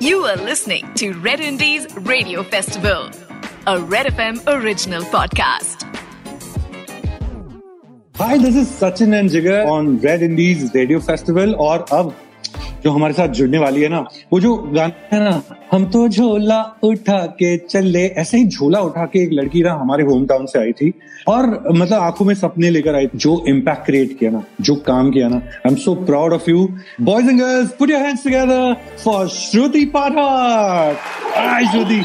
You are listening to Red Indies Radio Festival, a Red FM original podcast. Hi, this is Sachin and Jigar on Red Indies Radio Festival or अब जो हमारे साथ जुड़ने वाली है ना वो जो गाना है ना हम तो झोला उठा के चले। ऐसे ही झोला उठा के एक लड़की ना हमारे होम टाउन से आई थी। और मतलब आँखों में सपने लेकर आई जो इम्पैक्ट क्रिएट किया ना जो काम किया ना। I am so proud of you boys and girls put your hands together for Shruti Pathak hi Shruti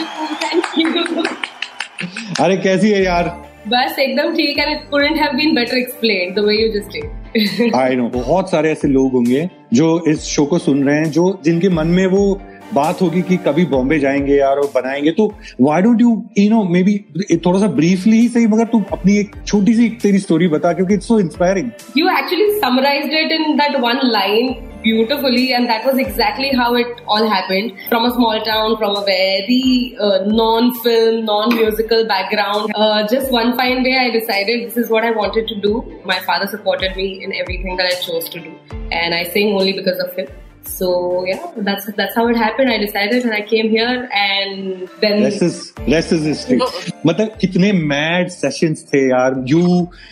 अरे कैसी है यार? बस एकदम ठीक है। Couldn't have been better explained the way you just did I know बहुत सारे ऐसे लोग होंगे जो इस शो को सुन रहे हैं जो जिनके मन में वो बात होगी कि कभी बॉम्बे जाएँगे यार और बनाएँगे। तो why don't you you know maybe थोड़ा सा ब्रीफली ही सही मगर तू अपनी एक छोटी सी तेरी स्टोरी बता क्योंकि it's so inspiring you actually summarised it in that one line beautifully, and that was exactly how it all happened. From a small town, from a very uh, non-film, non-musical background, uh, just one fine day I decided this is what I wanted to do. My father supported me in everything that I chose to do, and I sing only because of him. So yeah, that's that's how it happened. I decided, and I came here, and then Rest is rest is history. मतलब कितने mad sessions थे यार you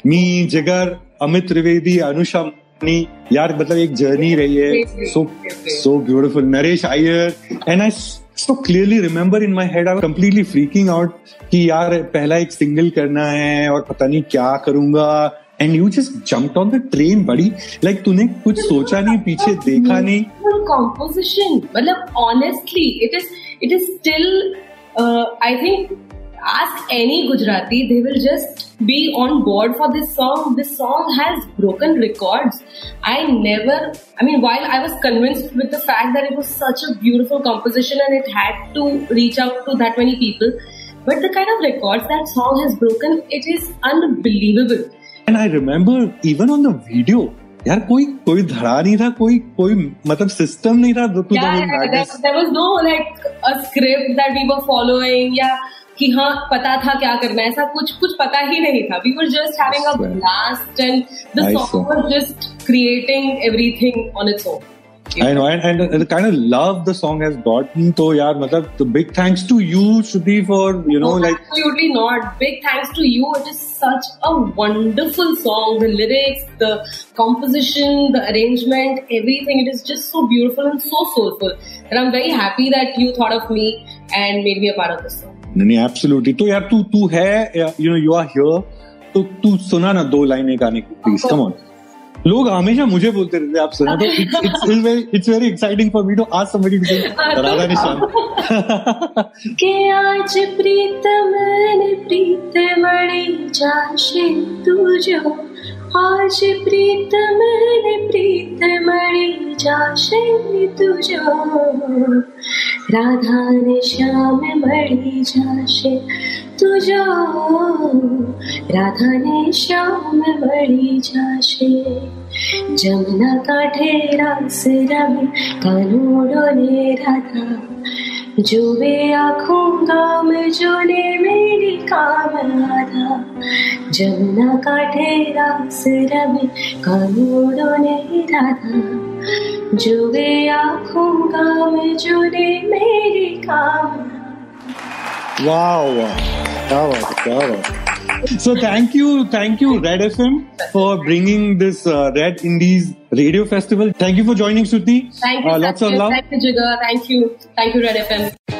मी जिगर Amit Trivedi Anusha journey यार मतलब एक journey रही है। So so beautiful Naresh Iyer and I so clearly remember in my head I completely freaking out कि यार पहला एक सिंगल करना है और पता नहीं क्या करूँगा। And you just jump on the train बड़ी लाइक तूने कुछ सोचा नहीं पीछे देखा नहीं। कॉम्पोजिशन मतलब honestly it is it is still I think ask any Gujarati they will just be on board for this song. This song has broken records. I never. I mean, while I was convinced with the fact that it was such a beautiful composition and it had to reach out to that many people, but the kind of records that song has broken, it is unbelievable. And I remember even on the video यार कोई कोई धड़ा नहीं था कोई कोई मतलब system नहीं था तो yeah, yeah, there, there was no like a script that we were following या कि हाँ पता था क्या करना ऐसा कुछ कुछ पता ही नहीं था having a Swear. blast and the I song saw. was just creating everything on its own I know, and, and the kind of love the song has gotten. So, यार मतलब the big thanks to you, Shruti, for you know No, like absolutely not. Big thanks to you. It is such a wonderful song. The lyrics, the composition, the arrangement, everything. It is just so beautiful and so soulful. And I'm very happy that you thought of me and made me a part of this song. नहीं नहीं absolutely. तो यार तू तू है you know you are here. तो तू सुना ना दो लाइनें गाने की प्लीज़ कम ऑन लोग हमेशा मुझे बोलते रहते आप सुना तो it's it's very exciting for me to ask somebody to Radha निशान के आज प्रीतम ने प्रीत मणि जाशे तुझो आज प्रीतम ने प्रीत मणि, जाशे तुझो। राधा ने श्याम मणि, जाशे तुझो। राधा ने श्याम मणि, जाशे। जमुना काठे रास रमे कानूड़ो ने राधा। जुबे आँखों, गाम जोने मेरी काम आधा जमुना काठे रास रमे कानूड़ो ने राधा जुबे आँखों गाम जोने मेरी काम Wow, wow. क्या बात है, क्या बात है. So thank you, thank you, Red FM, for bringing this uh, Red Indies Radio Festival. Thank you for joining, Shruti. Thank you, Uh, lots of Satya. love. Thank you, Jigar. Thank you. Thank you, Red FM.